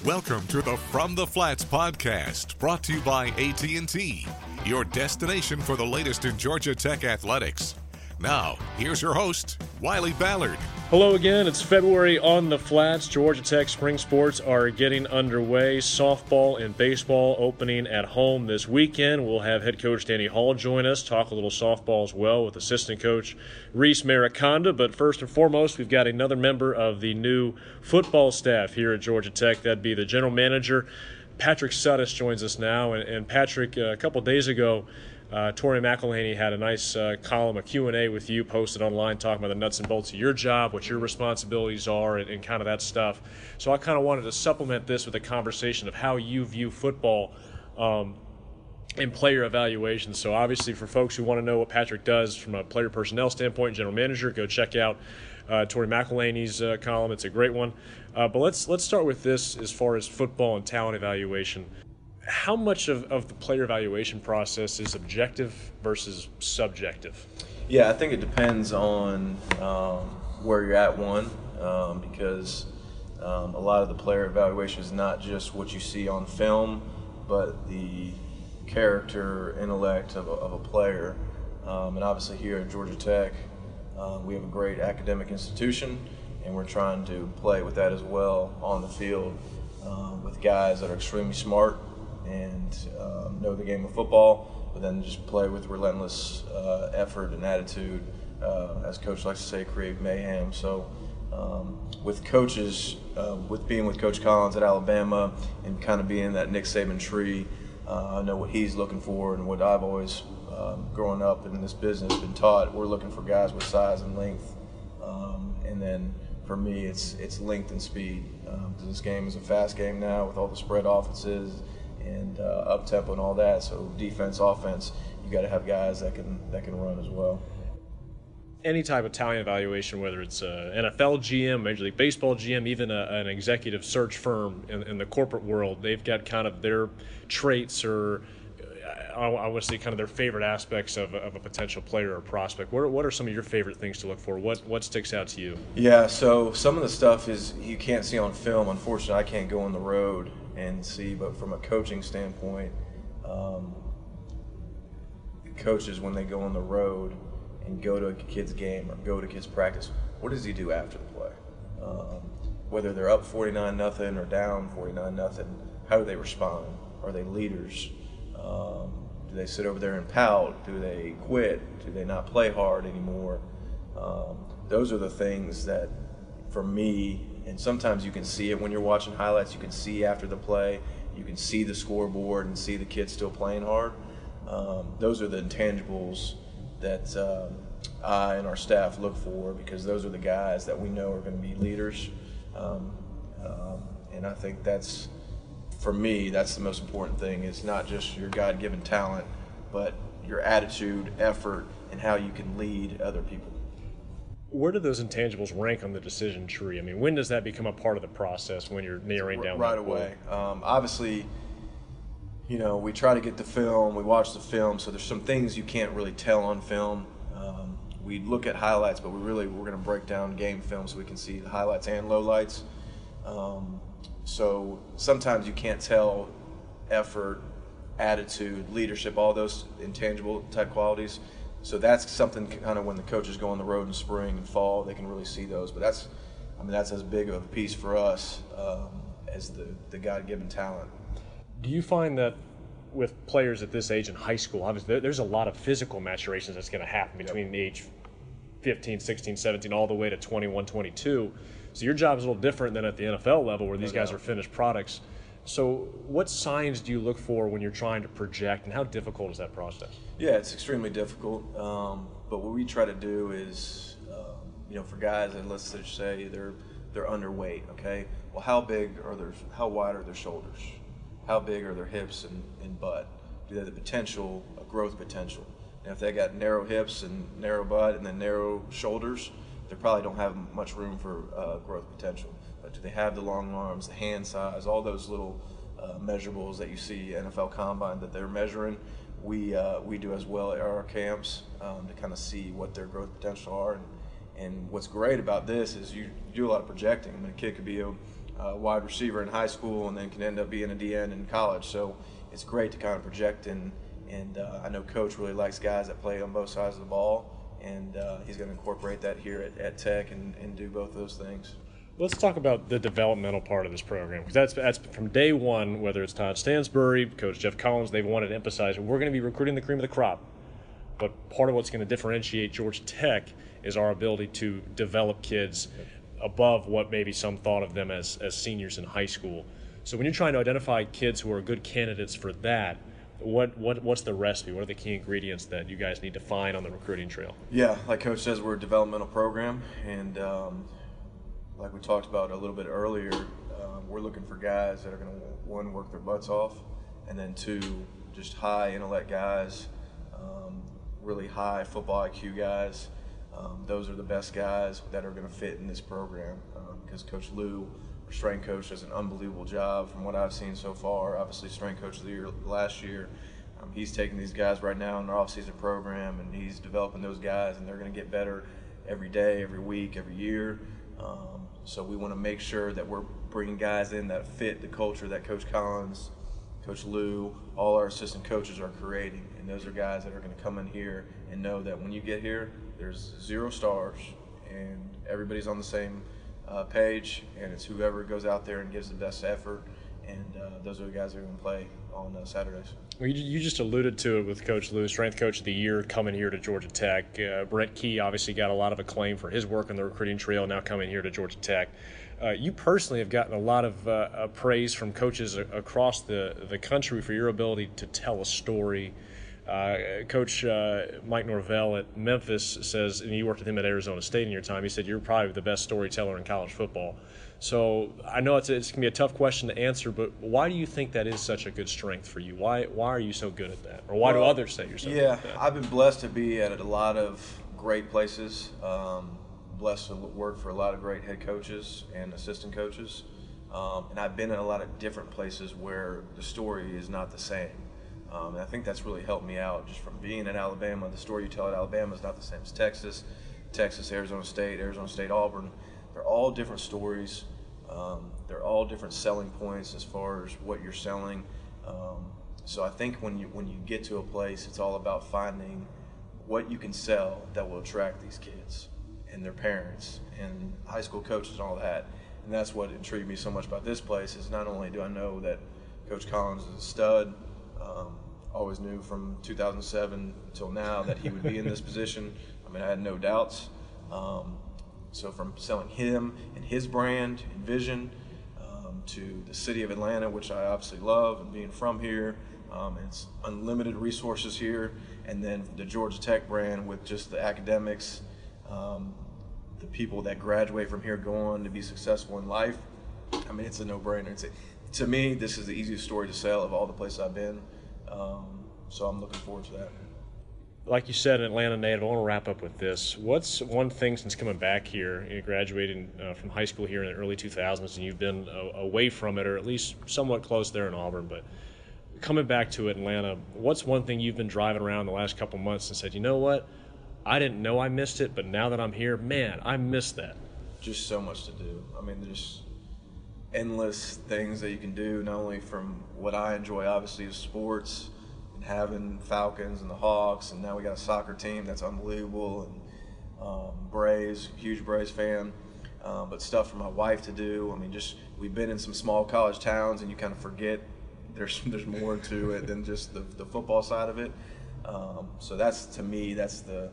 Welcome to the From the Flats podcast, brought to you by AT&T, your destination for the latest in Georgia Tech athletics. Now, here's your host, Wiley Ballard. Hello again. It's February on the Flats. Georgia Tech spring sports are getting underway. Softball and baseball opening at home this weekend. We'll have head coach Danny Hall join us, talk a little softball as well with assistant coach Reese Mariconda. But first and foremost, we've got another member of the new football staff here at Georgia Tech. That'd be the general manager. Patrick Suddes joins us now. And, and Patrick, uh, a couple days ago, uh, Tori McElhaney had a nice uh, column, a Q&A with you posted online talking about the nuts and bolts of your job, what your responsibilities are, and, and kind of that stuff. So I kind of wanted to supplement this with a conversation of how you view football um, and player evaluation. So obviously, for folks who want to know what Patrick does from a player personnel standpoint, general manager, go check out uh, Tori McElhaney's uh, column. It's a great one. Uh, but let's let's start with this as far as football and talent evaluation how much of, of the player evaluation process is objective versus subjective? Yeah, I think it depends on um, where you're at, one, um, because um, a lot of the player evaluation is not just what you see on film, but the character, intellect of a, of a player. Um, and obviously, here at Georgia Tech, uh, we have a great academic institution, and we're trying to play with that as well on the field uh, with guys that are extremely smart and um, know the game of football, but then just play with relentless uh, effort and attitude. Uh, as coach likes to say, create mayhem. So, um, with coaches, uh, with being with Coach Collins at Alabama and kind of being that Nick Saban tree, uh, I know what he's looking for and what I've always, um, growing up in this business, been taught. We're looking for guys with size and length, um, and then for me, it's it's length and speed. Um, this game is a fast game now with all the spread offenses and uh, up tempo and all that. So defense, offense, you got to have guys that can that can run as well. Any type of talent evaluation, whether it's an NFL GM, Major League Baseball GM, even a, an executive search firm in, in, the corporate world, they've got kind of their traits or I, I would say kind of their favorite aspects of, of a potential player or prospect. What are, what are some of your favorite things to look for? What what sticks out to you? Yeah, so some of the stuff is you can't see on film. Unfortunately, I can't go on the road and see. But from a coaching standpoint, um, coaches when they go on the road and go to a kid's game or go to kids practice, what does he do after the play? Um, whether they're up 49 nothing or down 49 nothing, how do they respond? Are they leaders? Um, do they sit over there and pout? Do they quit? Do they not play hard anymore? Um, those are the things that, for me, and sometimes you can see it when you're watching highlights. You can see after the play, you can see the scoreboard and see the kids still playing hard. Um, those are the intangibles that um, I and our staff look for because those are the guys that we know are going to be leaders. Um, um, and I think that's, for me, that's the most important thing. It's not just your God given talent, but your attitude, effort, and how you can lead other people where do those intangibles rank on the decision tree? I mean, when does that become a part of the process when you're narrowing down? Right away. Um, obviously, you know, we try to get the film, we watch the film, so there's some things you can't really tell on film. Um, we look at highlights, but we really we're going to break down game film so we can see the highlights and lowlights. Um, so sometimes you can't tell effort, attitude, leadership, all those intangible type qualities so that's something kind of when the coaches go on the road in spring and fall, they can really see those. But that's, I mean, that's as big of a piece for us um, as the, the God given talent. Do you find that with players at this age in high school, obviously there's a lot of physical maturation that's going to happen between yep. age 15, 16, 17, all the way to 21, 22. So your job is a little different than at the NFL level where these guys are finished products. So, what signs do you look for when you're trying to project, and how difficult is that process? Yeah, it's extremely difficult. Um, but what we try to do is, um, you know, for guys, and let's just say they're they're underweight. Okay, well, how big are their, how wide are their shoulders? How big are their hips and, and butt? Do they have the potential, a growth potential? And if they got narrow hips and narrow butt and then narrow shoulders, they probably don't have much room for uh, growth potential But do they have the long arms, the hand size, all those little uh, measurables that you see NFL Combine that they're measuring. We uh, we do as well at our camps um, to kind of see what their growth potential are. And, and what's great about this is you, you do a lot of projecting. I mean, a kid could be a, uh, wide receiver in high school and then can end up being a DN in college. So it's great to kind of project and and uh, I know Coach really likes guys that play on both sides of the ball, and uh, he's going to incorporate that here at, at Tech and, and do both those things. Let's talk about the developmental part of this program because that's that's from day one. Whether it's Todd Stansbury, Coach Geoff Collins, they've wanted to emphasize we're going to be recruiting the cream of the crop. But part of what's going to differentiate Georgia Tech is our ability to develop kids above what maybe some thought of them as as seniors in high school. So when you're trying to identify kids who are good candidates for that, what what what's the recipe? What are the key ingredients that you guys need to find on the recruiting trail? Yeah, like Coach says, we're a developmental program, and um, like we talked about a little bit earlier, um, we're looking for guys that are going to one work their butts off, and then two just high intellect guys, um, really high football IQ guys. Um, those are the best guys that are going to fit in this program because um, Coach Lou strength coach does an unbelievable job from what I've seen so far. Obviously, strength coach of the year last year. Um, he's taking these guys right now in our off-season program, and he's developing those guys, and they're going to get better every day, every week, every year. Um, so we want to make sure that we're bringing guys in that fit the culture that Coach Collins, Coach Lou, all our assistant coaches are creating, and those are guys that are going to come in here and know that when you get here, there's zero stars, and everybody's on the same uh, page, and it's whoever goes out there and gives the best effort. And uh, those are the guys that are going to play on uh, Saturdays. Well, you, you, just alluded to it with Coach Lou, strength coach of the year, coming here to Georgia Tech. Uh, Brent Key obviously got a lot of acclaim for his work on the recruiting trail, now coming here to Georgia Tech. Uh, you personally have gotten a lot of uh, praise from coaches across the, the country for your ability to tell a story uh, Coach uh, Mike Norvell at Memphis says, and you worked with him at Arizona State in your time. He said you're probably the best storyteller in college football. So I know it's, it's going to be a tough question to answer, but why do you think that is such a good strength for you? Why why are you so good at that, or why well, do others say you're so yeah, good at that? Yeah, I've been blessed to be at a lot of great places. Um, blessed to work for a lot of great head coaches and assistant coaches. Um, and I've been in a lot of different places where the story is not the same. Um, and I think that's really helped me out just from being in Alabama. The story you tell at Alabama is not the same as Texas, Texas, Arizona State, Arizona State, Auburn. They're all different stories. Um, they're all different selling points as far as what you're selling. Um, so I think when you when you get to a place, it's all about finding what you can sell that will attract these kids and their parents and high school coaches and all that. And that's what intrigued me so much about this place is not only do I know that Coach Collins is a stud, um, always knew from 2007 until now that he would be in this position. I mean, I had no doubts. Um, so from selling him and his brand and vision um, to the city of Atlanta, which I obviously love, and being from here, um, it's unlimited resources here, and then the Georgia Tech brand with just the academics, um, the people that graduate from here go on to be successful in life. I mean, it's a no-brainer. It's a, to me, this is the easiest story to sell of all the places I've been. Um, so I'm looking forward to that. Like you said, Atlanta native. I want to wrap up with this. What's one thing since coming back here, you graduating uh, from high school here in the early 2000s, and you've been uh, away from it, or at least somewhat close there in Auburn, but coming back to Atlanta, what's one thing you've been driving around the last couple months and said, you know what, I didn't know I missed it, but now that I'm here, man, I missed that. Just so much to do. I mean, there's endless things that you can do, not only from what I enjoy, obviously, is sports and having Falcons and the Hawks, and now we got a soccer team that's unbelievable, and um, Braves, huge Braves fan. Um, but stuff for my wife to do. I mean, just we've been in some small college towns, and you kind of forget there's there's more to it than just the, the football side of it. Um, so that's to me, that's the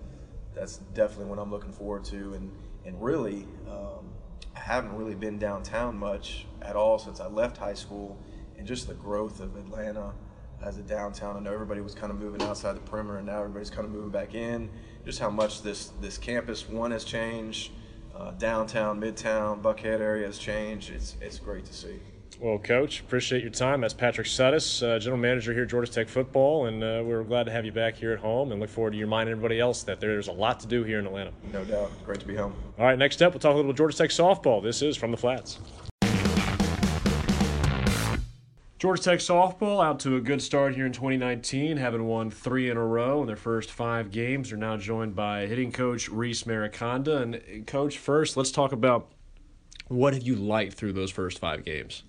that's definitely what I'm looking forward to, and and really, um, haven't really been downtown much at all since I left high school, and just the growth of Atlanta as a downtown. I know everybody was kind of moving outside the perimeter, and now everybody's kind of moving back in. Just how much this this campus one has changed, uh, downtown, midtown, Buckhead area has changed. It's it's great to see. Well, Coach, appreciate your time. That's Patrick Suddes, uh, General Manager here at Georgia Tech Football, and uh, we're glad to have you back here at home and look forward to you reminding everybody else that there's a lot to do here in Atlanta. No doubt. Great to be home. All right, next up, we'll talk a little about Georgia Tech softball. This is From the Flats. Georgia Tech softball out to a good start here in 2019, having won three in a row in their first five games. They're now joined by hitting coach Reese Mariconda. And, coach, first, let's talk about What have you liked through those first five games?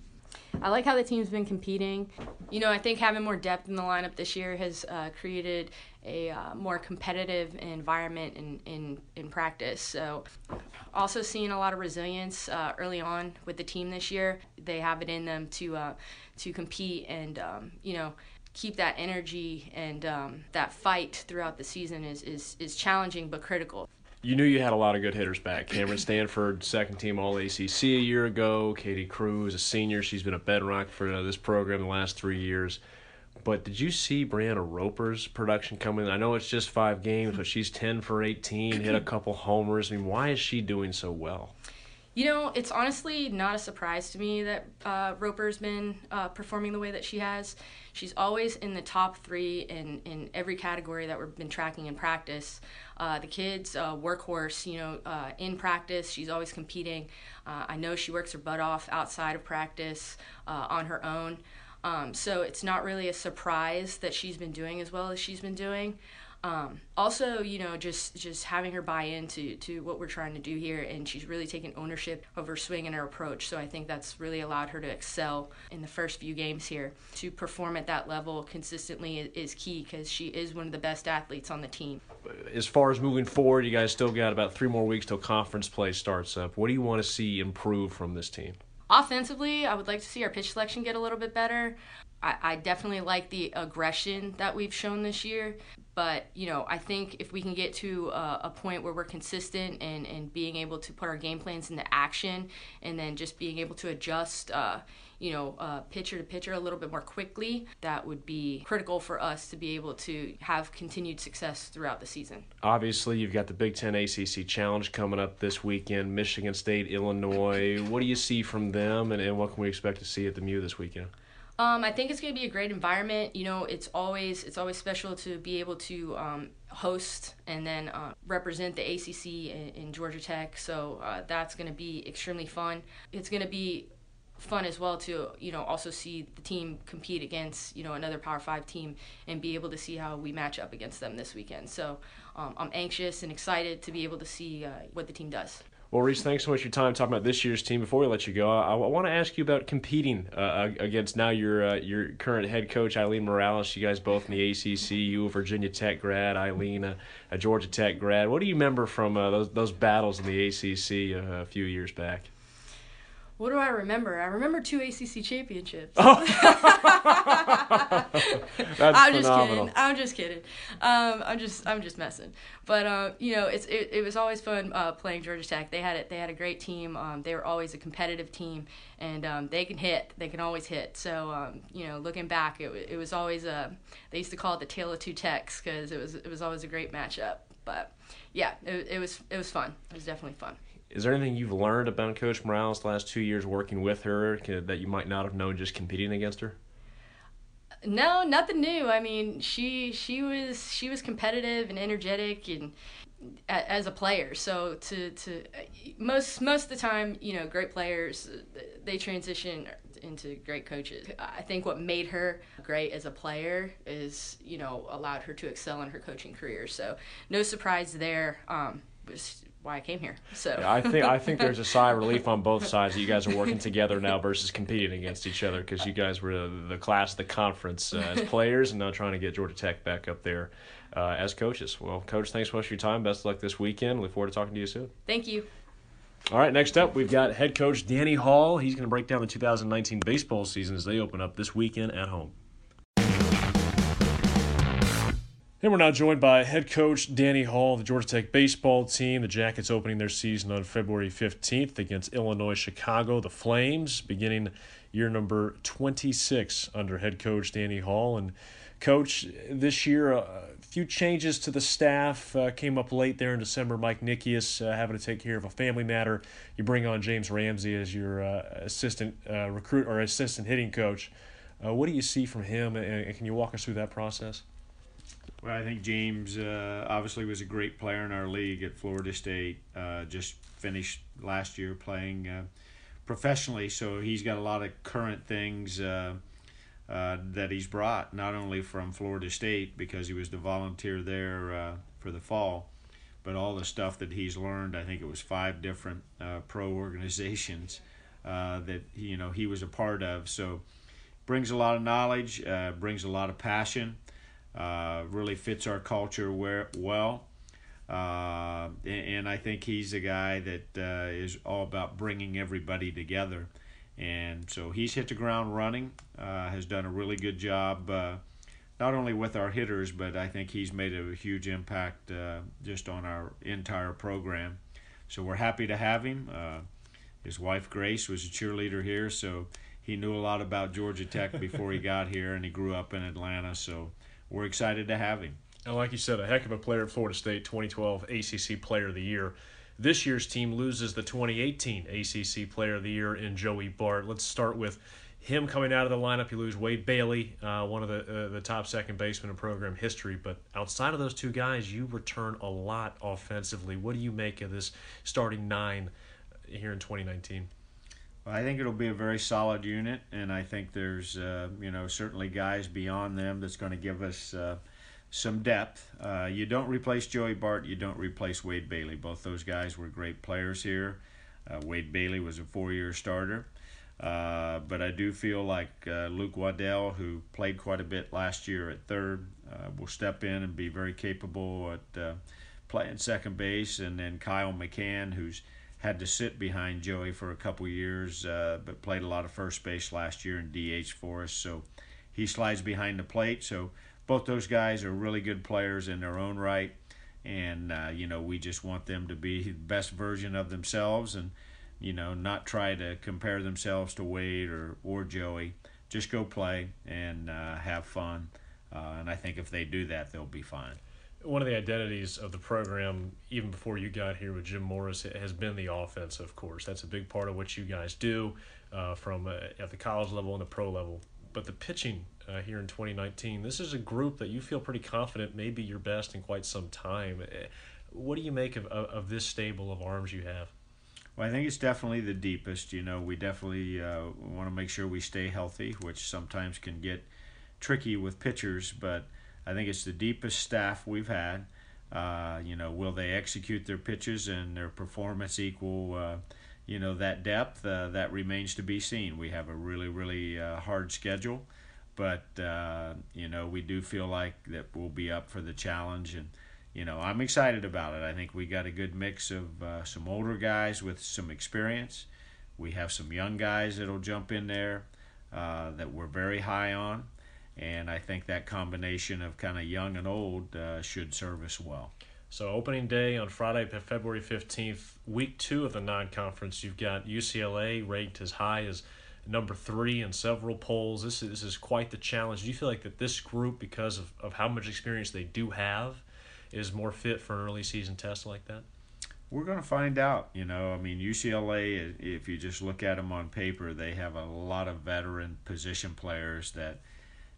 I like how the team's been competing. You know, I think having more depth in the lineup this year has uh, created a uh, more competitive environment in, in, in practice. So, also seeing a lot of resilience uh, early on with the team this year. They have it in them to uh, to compete and um, you know keep that energy and um, that fight throughout the season is, is, is challenging but critical you knew you had a lot of good hitters back. Cameron Stanford, second team All ACC a year ago. Katie Cruz, a senior. She's been a bedrock for uh, this program the last three years. But did you see Brianna Roper's production coming? I know it's just five games, but she's 10 for 18, hit a couple homers. I mean, why is she doing so well? You know, it's honestly not a surprise to me that uh, Roper's been uh, performing the way that she has. She's always in the top three in, in every category that we've been tracking in practice. Uh, the kid's uh, workhorse, you know, uh, in practice, she's always competing. Uh, I know she works her butt off outside of practice on her own. Um, so it's not really a surprise that she's been doing as well as she's been doing. Um, also, you know, just just having her buy into to what we're trying to do here, and she's really taken ownership of her swing and her approach. So I think that's really allowed her to excel in the first few games here. To perform at that level consistently is key because she is one of the best athletes on the team. As far as moving forward, you guys still got about three more weeks till conference play starts up. What do you want to see improve from this team? Offensively, I would like to see our pitch selection get a little bit better. I, I definitely like the aggression that we've shown this year. But, you know, I think if we can get to a, a, point where we're consistent and, and being able to put our game plans into action and then just being able to adjust, uh, you know, uh, pitcher to pitcher a little bit more quickly, that would be critical for us to be able to have continued success throughout the season. Obviously, you've got the Big Ten ACC Challenge coming up this weekend, Michigan State, Illinois. what do you see from them, and, and what can we expect to see at the Mew this weekend? Um, I think it's going to be a great environment. You know, it's always it's always special to be able to um, host and then uh, represent the ACC in, in Georgia Tech. So uh, that's going to be extremely fun. It's going to be fun as well to you know also see the team compete against you know another Power Five team and be able to see how we match up against them this weekend. So um, I'm anxious and excited to be able to see uh, what the team does. Well, Reese, thanks so much for your time talking about this year's team. Before we let you go, I, I want to ask you about competing uh, against now your uh, your current head coach Aileen Morales. You guys both in the ACC. You a Virginia Tech grad, Aileen a, a Georgia Tech grad. What do you remember from uh, those those battles in the ACC uh, a few years back? What do I remember? I remember two ACC championships. Oh. That's I'm just kidding. I'm just kidding. Um, I'm just I'm just messing. But uh, you know, it's it, it was always fun uh, playing Georgia Tech. They had it. They had a great team. Um, they were always a competitive team, and um, they can hit. They can always hit. So um, you know, looking back, it it was always a. Uh, they used to call it the tale of two techs because it was it was always a great matchup. But yeah, it, it was it was fun. It was definitely fun. Is there anything you've learned about Coach Morales the last two years working with her that you might not have known just competing against her? No, nothing new. I mean, she she was she was competitive and energetic and as a player. So to to most most of the time, you know, great players they transition into great coaches. I think what made her great as a player is you know allowed her to excel in her coaching career. So no surprise there. Um, was why I came here. So yeah, I think I think there's a sigh of relief on both sides that you guys are working together now versus competing against each other because you guys were the class the conference uh, as players and now trying to get Georgia Tech back up there uh, as coaches. Well, coach, thanks so much for your time. Best of luck this weekend. Look forward to talking to you soon. Thank you. All right, next up, we've got head coach Danny Hall. He's going to break down the 2019 baseball season as they open up this weekend at home. And we're now joined by head coach Danny Hall, the Georgia Tech baseball team. The Jackets opening their season on February 15th against Illinois Chicago. The Flames beginning year number 26 under head coach Danny Hall. And coach, this year a few changes to the staff uh, came up late there in December. Mike Nickeas uh, having to take care of a family matter. You bring on James Ramsey as your uh, assistant uh, recruit or assistant hitting coach. Uh, what do you see from him, and can you walk us through that process? Well, I think James uh, obviously was a great player in our league at Florida State. Uh, just finished last year playing uh, professionally, so he's got a lot of current things uh, uh, that he's brought, not only from Florida State because he was the volunteer there uh, for the fall, but all the stuff that he's learned, I think it was five different pro organizations that you know he was a part of. So brings a lot of knowledge, brings a lot of passion, uh, really fits our culture where, well. Uh, and, I think he's a guy that uh, is all about bringing everybody together. And so he's hit the ground running, uh, has done a really good job not only with our hitters, but I think he's made a huge impact uh, just on our entire program. So we're happy to have him. Uh, his wife Grace was a cheerleader here, so he knew a lot about Georgia Tech before he got here, and he grew up in Atlanta. So we're excited to have him. And like you said, a heck of a player at Florida State, 2012 ACC Player of the Year. This year's team loses the 2018 ACC Player of the Year in Joey Bart. Let's start with him coming out of the lineup, you lose Wade Bailey, uh, one of the uh, the top second baseman in program history. But outside of those two guys, you return a lot offensively. What do you make of this starting nine here in 2019? I think it'll be a very solid unit, and I think there's uh, you know certainly guys beyond them that's going to give us uh, some depth. Uh, you don't replace Joey Bart, you don't replace Wade Bailey. Both those guys were great players here. Uh, Wade Bailey was a four-year starter. Uh, but I do feel like uh, Luke Waddell, who played quite a bit last year at third, will step in and be very capable at playing second base. And then Kyle McCann, who's had to sit behind Joey for a couple years, uh, but played a lot of first base last year in DH for us. So he slides behind the plate. So both those guys are really good players in their own right. And, you know, we just want them to be the best version of themselves. And, you know, not try to compare themselves to Wade or, or Joey. Just go play and uh, have fun. Uh, and I think if they do that, they'll be fine. One of the identities of the program, even before you got here with Jim Morris, has been the offense, of course. That's a big part of what you guys do uh, from uh, at the college level and the pro level. But the pitching uh, here in 2019, this is a group that you feel pretty confident may be your best in quite some time. Uh, what do you make of, of, of this stable of arms you have? Well, I think it's definitely the deepest. You know, we definitely uh, want to make sure we stay healthy, which sometimes can get tricky with pitchers, but I think it's the deepest staff we've had. Uh, you know, will they execute their pitches and their performance equal, uh, you know, that depth? Uh, that remains to be seen. We have a really, really uh, hard schedule, but, uh, you know, we do feel like that we'll be up for the challenge. And, you know, I'm excited about it. I think we got a good mix of uh, some older guys with some experience. We have some young guys that'll jump in there that we're very high on. And I think that combination of kind of young and old uh, should serve us well. So, opening day on Friday, February 15th, week two of the non conference, you've got UCLA ranked as high as number three in several polls. This is, this is quite the challenge. Do you feel like that this group, because of, of how much experience they do have, is more fit for an early season test like that? We're going to find out. You know, I mean, UCLA, if you just look at them on paper, they have a lot of veteran position players that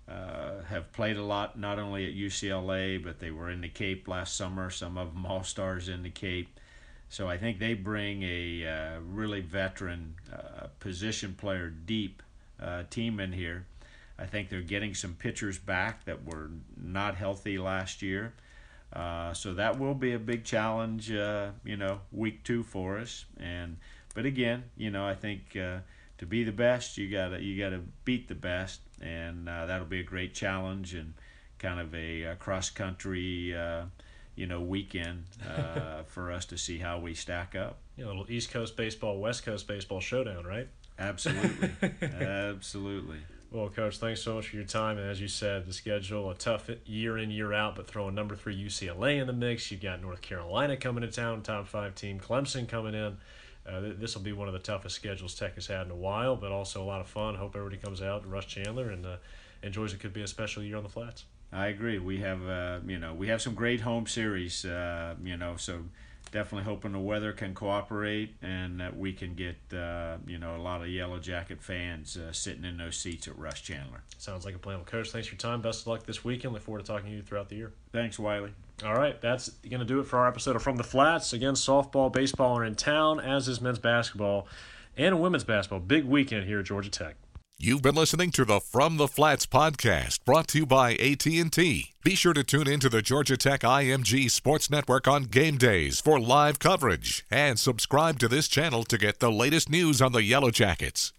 uh, have played a lot, not only at UCLA, but they were in the Cape last summer, some of them all stars in the Cape. So I think they bring a uh, really veteran uh, position player deep uh, team in here. I think they're getting some pitchers back that were not healthy last year. Uh, so that will be a big challenge, uh, you know, week two for us. And but again, you know, I think to be the best, you gotta you gotta beat the best, and uh, that'll be a great challenge and kind of a, a cross country, uh, you know, weekend for us to see how we stack up. You know, a little East Coast baseball, West Coast baseball showdown, right? Absolutely, absolutely. Well, Coach, thanks so much for your time. And as you said, the schedule, a tough year in, year out, but throwing number three UCLA in the mix. You've got North Carolina coming to town, top five team, Clemson coming in. Uh, this will be one of the toughest schedules Tech has had in a while, but also a lot of fun. Hope everybody comes out to Russ Chandler and uh, enjoys it. Could be a special year on the flats. I agree. We have, uh, you know, we have some great home series, uh, you know, so definitely hoping the weather can cooperate and that we can get uh, you know a lot of Yellow Jacket fans uh, sitting in those seats at Russ Chandler. Sounds like a plan. Well, Coach, thanks for your time. Best of luck this weekend. Look forward to talking to you throughout the year. Thanks, Wiley. All right, that's going to do it for our episode of From the Flats. Again, softball, baseball are in town, as is men's basketball and women's basketball. Big weekend here at Georgia Tech. You've been listening to the From the Flats podcast brought to you by AT&T. Be sure to tune in to the Georgia Tech IMG Sports Network on game days for live coverage and subscribe to this channel to get the latest news on the Yellow Jackets.